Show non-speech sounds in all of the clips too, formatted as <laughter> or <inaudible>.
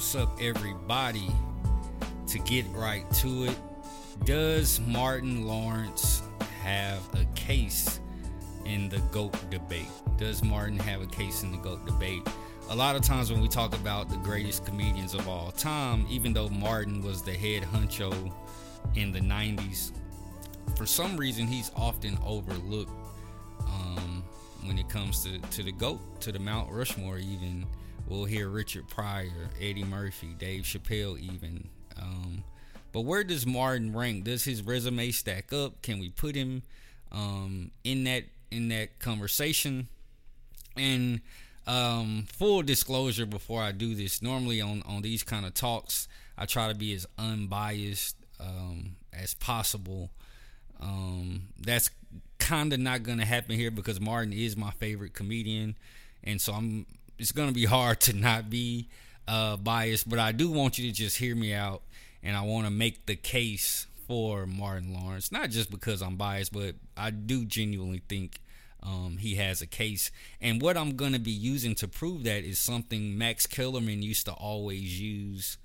What's up, everybody? To get right to it, does Martin Lawrence have a case in the GOAT debate? Does Martin have a case in the GOAT debate? A lot of times when we talk about the greatest comedians of all time, even though Martin was the head honcho in the 90s, for some reason he's often overlooked um, when it comes to, to the GOAT, to the Mount Rushmore, even. We'll hear Richard Pryor, Eddie Murphy, Dave Chappelle, even. Um, but where does Martin rank? Does his resume stack up? Can we put him um, in that in that conversation? And um, full disclosure before I do this, normally on on these kind of talks, I try to be as unbiased um, as possible. Um, that's kind of not gonna happen here because Martin is my favorite comedian, and so I'm. It's gonna be hard to not be uh, biased, but I do want you to just hear me out, and I want to make the case for Martin Lawrence, not just because I'm biased, but I do genuinely think um, he has a case. And what I'm to be using to prove that is something Max Kellerman used to always use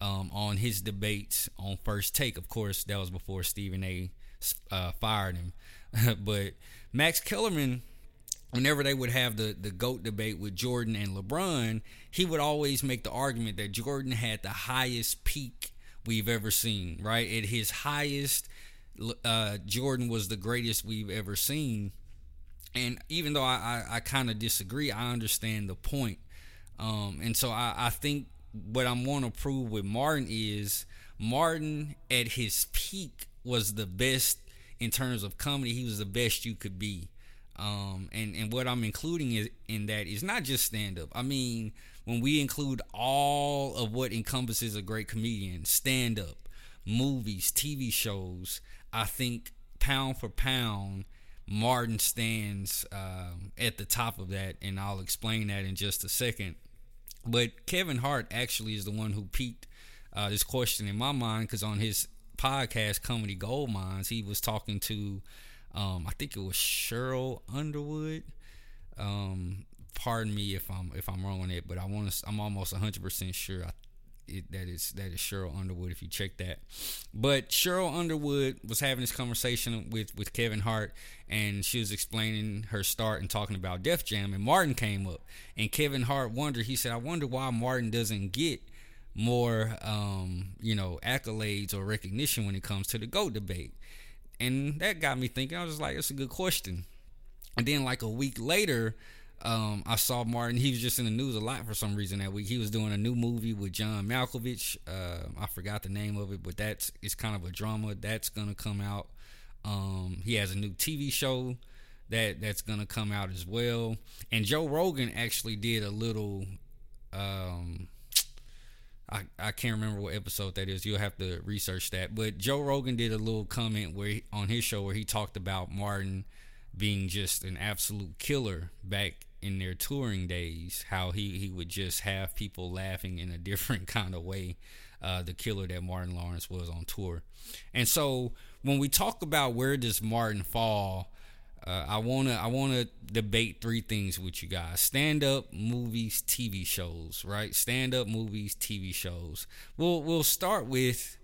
um, on his debates on First Take. Of course, that was before Stephen A. Uh, fired him. <laughs> but Max Kellerman, whenever they would have the, the GOAT debate with Jordan and LeBron, he would always make the argument that Jordan had the highest peak we've ever seen, right? At his highest, uh, Jordan was the greatest we've ever seen. And even though I, I, I kind of disagree, I understand the point. Um, and so I, I think what I'm want to prove with Martin is Martin at his peak was the best in terms of comedy. He was the best you could be. Um, and and what I'm including is, in that is not just stand up. I mean, when we include all of what encompasses a great comedian, stand up, movies, TV shows, I think pound for pound, Martin stands um, at the top of that, and I'll explain that in just a second. But Kevin Hart actually is the one who peaked uh, this question in my mind because on his podcast, Comedy Gold Minds, he was talking to, um, I think it was Sheryl Underwood. Um, pardon me if I'm if I'm wrong on it, but I want to. I'm almost 100 percent sure. I, it, that is that is Sheryl Underwood. If you check that, but Sheryl Underwood was having this conversation with with Kevin Hart, and she was explaining her start and talking about Def Jam, and Martin came up, and Kevin Hart wondered. He said, "I wonder why Martin doesn't get." more um, you know accolades or recognition when it comes to the GOAT debate and that got me thinking i was like it's a good question and then like a week later um, I saw Martin. He was just in the news a lot for some reason that week. He was doing a new movie with John Malkovich. Uh, I forgot the name of it, but that's it's kind of a drama that's gonna come out. Um, he has a new TV show that that's gonna come out as well. And Joe Rogan actually did a little. Um, I, I can't remember what episode that is. You'll have to research that. But Joe Rogan did a little comment where he, on his show where he talked about Martin being just an absolute killer back in their touring days. How he he would just have people laughing in a different <laughs> kind of way. Uh, the killer that Martin Lawrence was on tour. And so when we talk about where does Martin fall, uh, I wanna I wanna debate three things with you guys: stand up, movies, TV shows. Right? Stand up, movies, TV shows. We'll we'll start with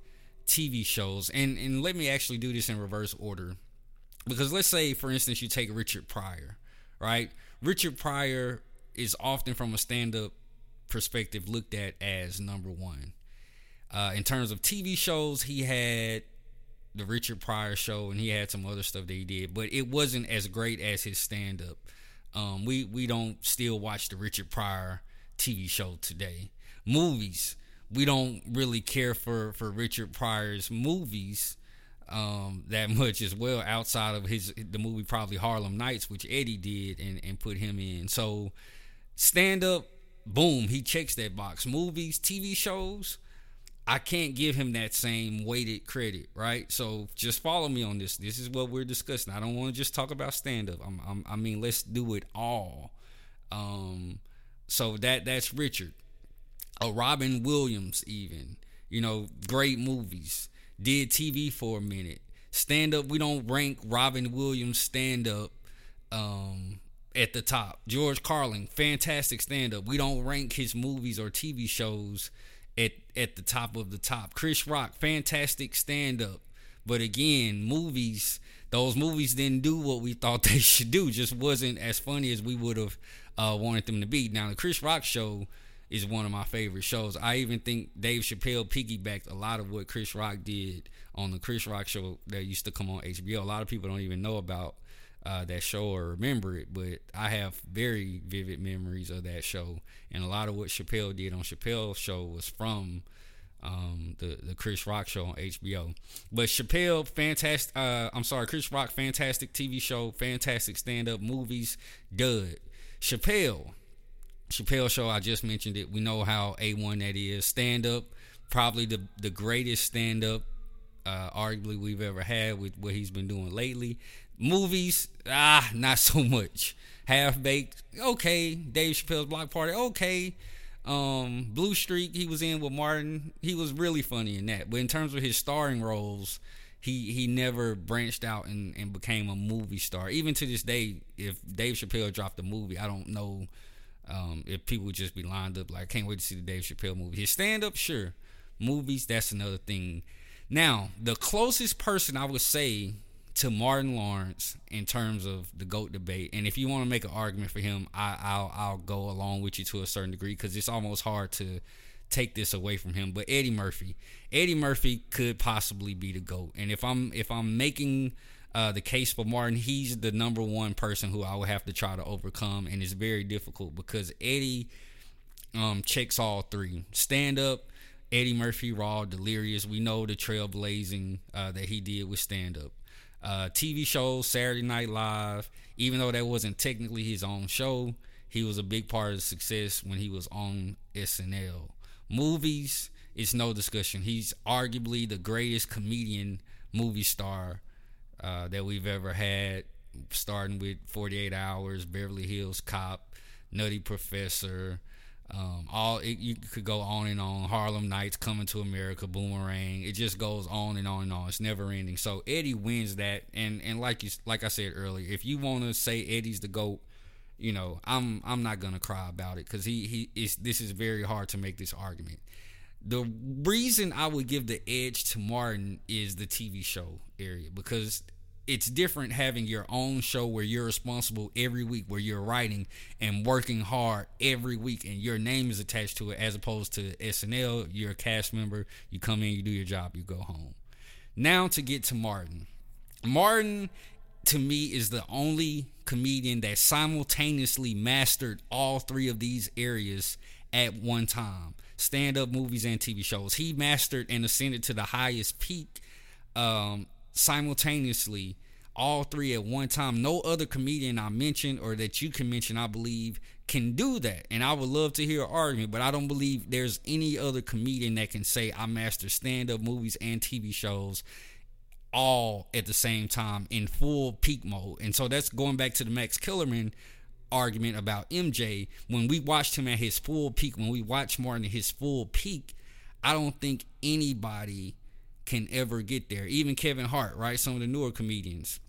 TV shows, and and let me actually do this in reverse order, because let's say, for instance, you take Richard Pryor. Right? Richard Pryor is often from a stand up perspective looked at as number one. Uh, in terms of TV shows, he had the Richard Pryor show, and he had some other stuff that he did, but it wasn't as great as his stand up. Um, we we don't still watch the Richard Pryor TV show today. Movies, we don't really care for for Richard Pryor's movies um, that <laughs> much as well. Outside of his the movie probably Harlem Nights, which Eddie did and and put him in. So stand up, boom, he checks that box. Movies, TV shows I can't give him that same weighted credit, right? So just follow me on this. This is what we're discussing. I don't want to just talk about stand up. I mean, let's do it all. Um, so that that's Richard. A Robin Williams, even you know, great movies. Did TV for a minute. Stand up. We don't rank Robin Williams stand up um, at the top. George Carlin, fantastic stand up. We don't rank his movies or TV shows at at the top of the top. Chris Rock, fantastic stand up. But again, movies, those movies didn't do what we thought <laughs> they should do. Just wasn't as funny as we would have uh, wanted them to be. Now the Chris Rock show is one of my favorite shows. I even think Dave Chappelle piggybacked a lot of what Chris Rock did on the Chris Rock show that used to come on HBO. A lot of people don't even know about uh, that show or remember it, but I have very vivid memories of that show. And a lot of what Chappelle did on Chappelle's show was from um, the the Chris Rock show on HBO. But Chappelle, fantastic. Uh, I'm sorry, Chris Rock, fantastic TV show, fantastic stand up movies. Dud. Chappelle, Chappelle show. I just mentioned it. We know how a one that is. Stand up, probably the the greatest stand up, uh, arguably we've ever had with what he's been doing lately. Movies, ah, not so much. Half baked, okay. Dave Chappelle's Block Party, okay. Um, Blue Streak, he was in with Martin. He was really funny in that. But in terms of his starring roles, he he never branched out and, and became a movie star. Even to this day, if Dave Chappelle dropped a movie, I don't know um, if people would just be lined up like, I can't wait to see the Dave Chappelle movie. His stand up, sure. Movies, that's another thing. Now, the closest person I would say to Martin Lawrence in terms of the GOAT debate, and if you want to make an argument for him, I, will I'll go along with you to a certain degree because it's almost hard to take this away from him. But Eddie Murphy, Eddie Murphy could possibly be the GOAT, and if I'm if I'm making uh, the case for Martin, he's the number one person who I would have to try to overcome, and it's very difficult because Eddie um, checks all three: stand up. Eddie Murphy, Raw, Delirious. We know the trailblazing uh, that he did with stand up uh, TV shows, Saturday Night Live. Even though that wasn't technically his own show, he was a big part of the success when he was on SNL. Movies, it's no discussion. He's arguably the greatest comedian movie star uh, that we've ever had, starting with 48 Hours, Beverly Hills Cop, Nutty Professor, um, all it, you could go on and on. Harlem Nights, Coming to America, Boomerang. It just goes on and on and on. It's never ending. So Eddie wins that, and and like you like I said earlier, if you want to say Eddie's the goat, you know I'm I'm not gonna cry about it because he he is this is very hard to make this argument. The reason I would give the edge to Martin is the TV show area because it's different having your own show where you're responsible every week where you're writing and working hard every week and your name is attached to it as opposed to SNL you're a cast member you come in you do your job you go home. Now to get to Martin. Martin to me is the only comedian that simultaneously mastered all three of these areas at one time. Stand up movies and TV shows. He mastered and ascended to the highest peak um, simultaneously all three at one time. No other comedian I mentioned or that you can mention, I believe, can do that. And I would love to hear an argument, but I don't believe there's any other comedian that can say I master stand up movies and TV shows all at the same time in full peak mode. And so that's going back to the Max Kellerman argument about MJ. When we watched him at his full peak, when we watched Martin at his full peak, I don't think anybody can ever get there. Even Kevin Hart, right? Some of the newer comedians.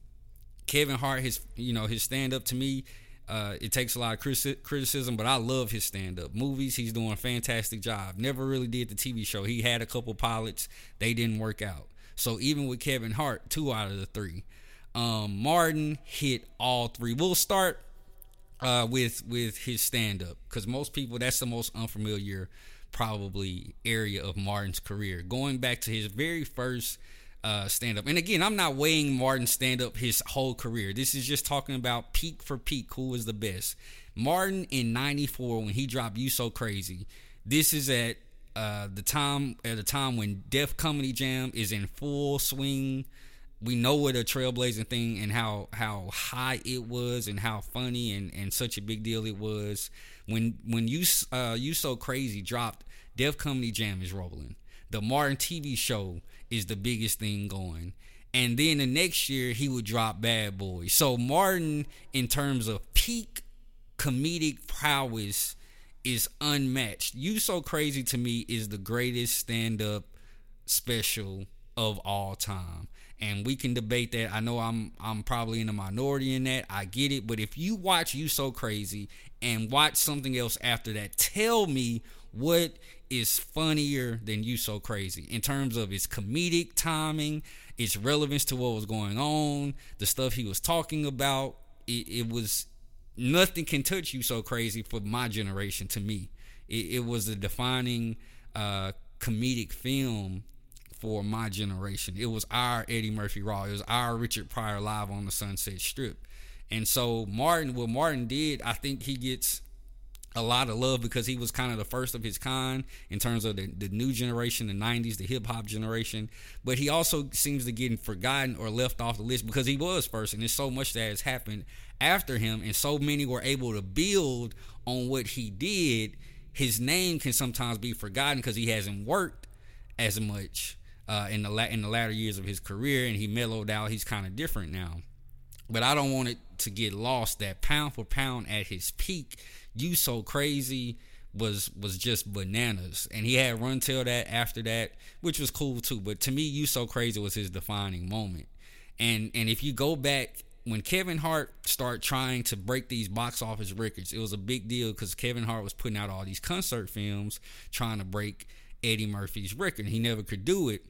Kevin Hart, his you know his stand up to me, uh, it takes a lot of criticism, but I love his stand up movies. He's doing a fantastic job. Never really did the TV show. He had a couple pilots, they didn't work out. So even with Kevin Hart, two out of the three. Um, Martin hit all three. We'll start uh, with with his stand up because most people that's the most unfamiliar probably area of Martin's career. Going back to his very first uh, stand up. And again, I'm not weighing Martin's stand up his whole career. This is just talking about peak for peak, who was the best. Martin in 94 when he dropped You So Crazy. This is at uh, the time at a time when Def Comedy Jam is in full swing. We know what a trailblazing thing and how how high it was and how funny and, and such a big deal it was when when you uh you so crazy dropped Def Comedy Jam is rolling. The Martin TV show is the biggest thing going. And then the next year he would drop Bad Boy. So Martin, in terms of peak comedic prowess, is unmatched. You So Crazy to me is the greatest stand-up special of all time and we can debate that. I know I'm I'm probably in the minority in that. I get it, but if you watch You So Crazy and watch something else after that, tell me what is funnier than you so crazy in terms of its comedic timing, its relevance to what was going on, the stuff he was talking about. It, it was nothing can touch you so crazy for my generation. To me, it, it was a defining uh, comedic film for my generation. It was our Eddie Murphy Raw. It was our Richard Pryor live on the Sunset Strip. And so Martin, what Martin did, I think he gets a lot of love because he was kind of the first of his kind in terms of the, the new generation, the 90s, the hip hop generation. But he also seems to get forgotten or left off the list because he was first. And there's so much that has happened after him. And so many were able to build on what he did. His name can sometimes be forgotten because he hasn't worked as much uh, in the la- in the latter years of his career, and he mellowed out. He's kind of different now. But I don't want it to get lost that pound for pound at his peak, you so crazy was was just bananas. And he had Run Tell That after that, which was cool too. But to me, you so crazy was his defining moment. And and if you go back when Kevin Hart started trying to break these box office records, it was a big deal because Kevin Hart was putting out all these concert films trying to break Eddie Murphy's record. He never could do it.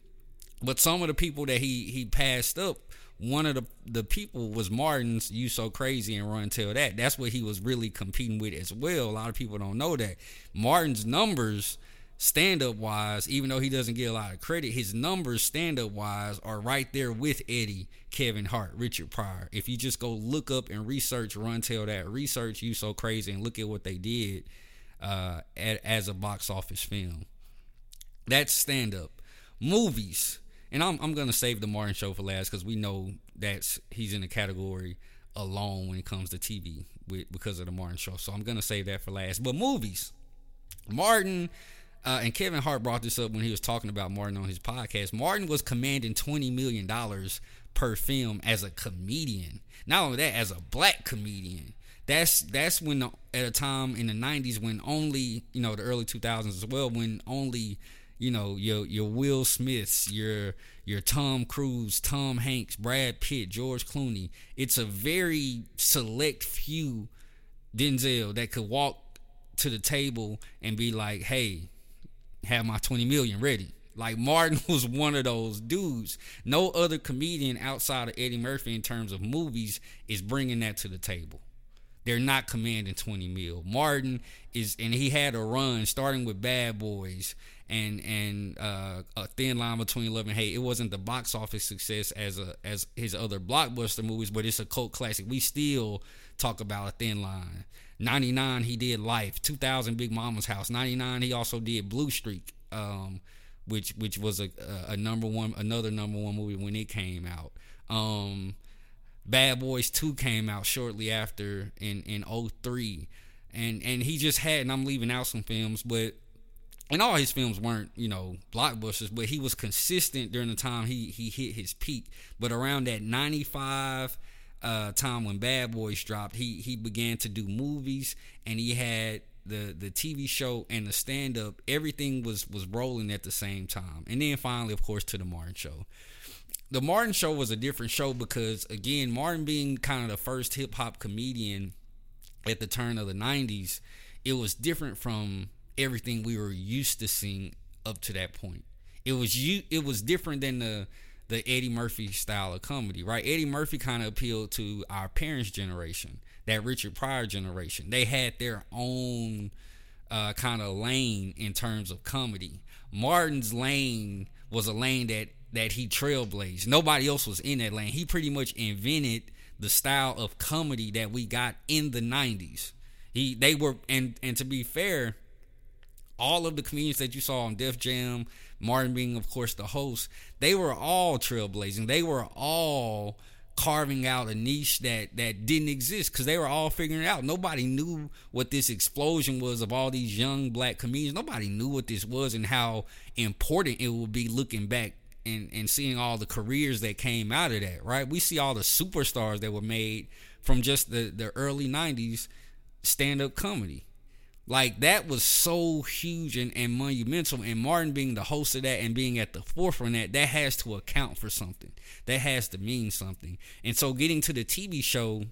But some of the people that he he passed up, one of the the people was Martin's "You So Crazy" and Run Tell That. That's what he was really competing with as well. A lot of people don't know that Martin's numbers stand up wise, even though he doesn't get a lot of credit, his numbers stand up wise are right there with Eddie, Kevin Hart, Richard Pryor. If you just go look up and research Run Tell That, research You So Crazy and look at what they did uh, at, as a box office film. That's stand up. Movies and I'm I'm gonna save the Martin show for last because we know that's he's in the category alone when it comes to TV with because of the Martin show. So I'm gonna save that for last. But movies, Martin. Uh, and Kevin Hart brought this up when he was talking about Martin on his podcast. Martin was commanding twenty million dollars per film as a comedian. Not only that, as a black comedian. That's that's when the, at a time in the '90s when only you know the early 2000s as well when only you know your your Will Smiths, your your Tom Cruise, Tom Hanks, Brad Pitt, George Clooney. It's a very select few Denzel that could walk to the table and be like, "Hey, have my 20 million ready." Like <laughs> Martin was one of those dudes. No other comedian outside of Eddie Murphy in terms of movies is bringing that to the table. They're not commanding 20 mil. Martin is, and he had a run starting with Bad Boys and and uh, a thin line between love and hate. It wasn't the box office success as a as his other blockbuster movies, but it's a cult classic. We still talk about a thin line. 99 he did Life, 2000 Big Mama's House. 99 he also did Blue Streak, um, which which was a, a, number one another number one movie when it came out. Um, Bad Boys 2 came out shortly after in in 03. And and he just had and I'm leaving out some films, but and all his films weren't, you know, blockbusters, but he was consistent during the time he he hit his peak. But around that 95 uh, time when Bad Boys dropped, he he began to do movies and he had the the TV show and the stand up. Everything was was rolling at the same time. And then finally, of course, to the Martin show. The Martin show was a different show because again, Martin being kind of the first hip hop comedian at the turn of the 90s, it was different from everything we were used to seeing up to that point. It was you. It was different than the the Eddie Murphy style of comedy, right? Eddie Murphy kind of appealed to our parents' generation, that Richard Pryor generation. They had their own uh, kind of lane in terms of comedy. Martin's lane was a lane that that he trailblazed. Nobody else was in that lane. He pretty much invented the style of comedy that we got in the 90s. He they were and and to be fair, all of the comedians that you saw on Def Jam, Martin being, of course, the host, they were all trailblazing. They were all carving out a niche that that didn't exist because they were all figuring it out. Nobody knew what this explosion was of all these young black comedians. Nobody knew what this was and how important it would be looking back and, and seeing all the careers that came out of that, right? We see all the superstars that were made from just the, the early 90s stand up comedy. Like that was so huge and, and monumental. And Martin being the host of that and being at the forefront of that, that has to account for something. That has to mean something. And so getting to the TV show,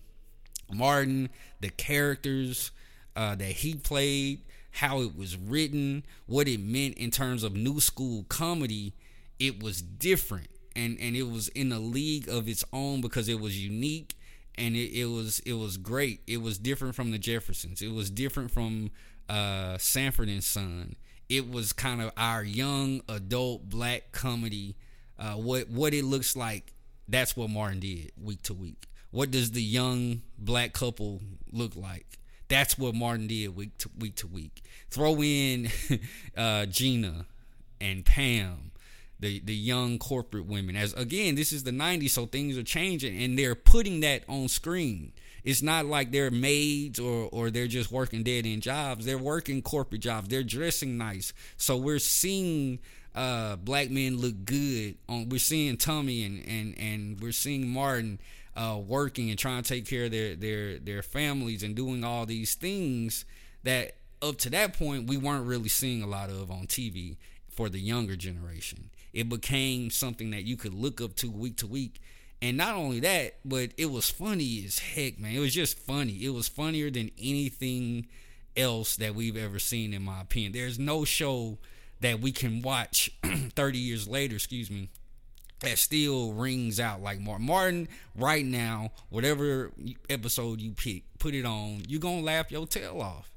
Martin, the characters uh, that he played, how it was written, what it meant in terms of new school comedy, it was different. And and it was in a league of its own because it was unique and it, it was it was great. It was different from the Jeffersons. It was different from uh, Sanford and Son. It was kind of our young adult black comedy. Uh, what what it looks like. That's what Martin did week to week. What does the young black couple look like? That's what Martin did week to week to week. Throw in <laughs> uh, Gina and Pam, the the young corporate women. As again, this is the '90s, so things are changing, and they're putting that on screen. It's not like they're maids or or they're just working dead end jobs. They're working corporate jobs. They're dressing nice. So we're seeing uh, black men look good. On we're seeing Tommy and and and we're seeing Martin uh, working and trying to take care of their their their families and doing all these things that up to that point we weren't really seeing a lot of on TV for the younger generation. It became something that you could look up to week to week. And not only that, but it was funny as heck, man. It was just funny. It was funnier than anything else that we've ever seen, in my opinion. There's no show that we can watch <clears throat> 30 years later, excuse me, that still rings out like Martin. Martin, right now, whatever episode you pick, put it on, you're gonna laugh your tail off.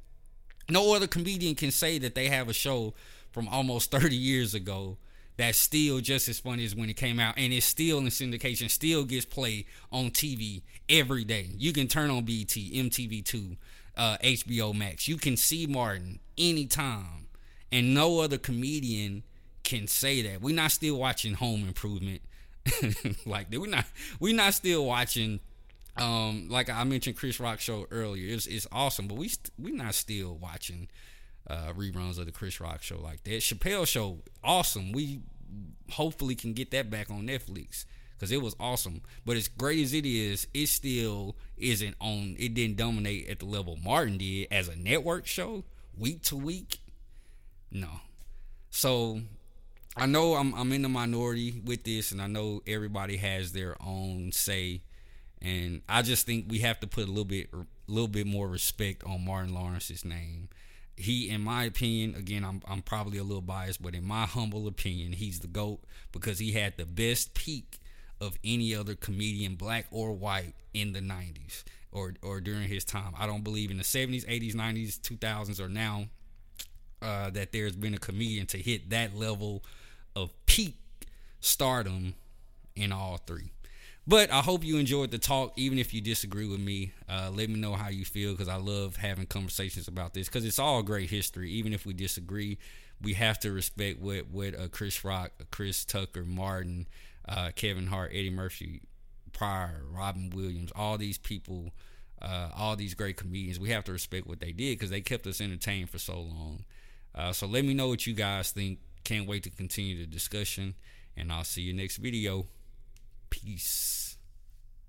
No other comedian can say that they have a show from almost 30 years ago that's still just as funny as when it came out, and it's still in syndication, still gets played on TV every day. You can turn on BET, MTV2, uh, HBO Max. You can see Martin anytime, and no other comedian can say that. We're not still watching Home Improvement <laughs> like We're not we're not still watching um like I mentioned Chris Rock show earlier. It's it's awesome, but we st- we're not still watching uh reruns of the Chris Rock show like that. Chappelle show awesome. We hopefully can get that back on Netflix because it was awesome. But as great as it is, it still isn't on. It didn't dominate at the level Martin did as a network show week to week. No. So I know I'm I'm in the minority with this, and I know everybody has their own say, and I just think we have to put a little bit a little bit more respect on Martin Lawrence's name. He, in my opinion, again, I'm I'm probably a little biased, but in my humble opinion, he's the goat because he had the best peak of any other comedian, black or white, in the '90s or or during his time. I don't believe in the '70s, '80s, '90s, 2000s, or now uh, that there's been a comedian to hit that level of peak stardom in all three. But I hope you enjoyed the talk, even if you disagree with me. Uh, let me know how you feel because I love having conversations about this because it's all great history. Even if we disagree, we have to respect what what uh, Chris Rock, Chris Tucker, Martin, uh, Kevin Hart, Eddie Murphy, Pryor, Robin Williams, all these people, uh, all these great comedians. We have to respect what they did because they kept us entertained for so long. Uh, so let me know what you guys think. Can't wait to continue the discussion, and I'll see you next video. Peace.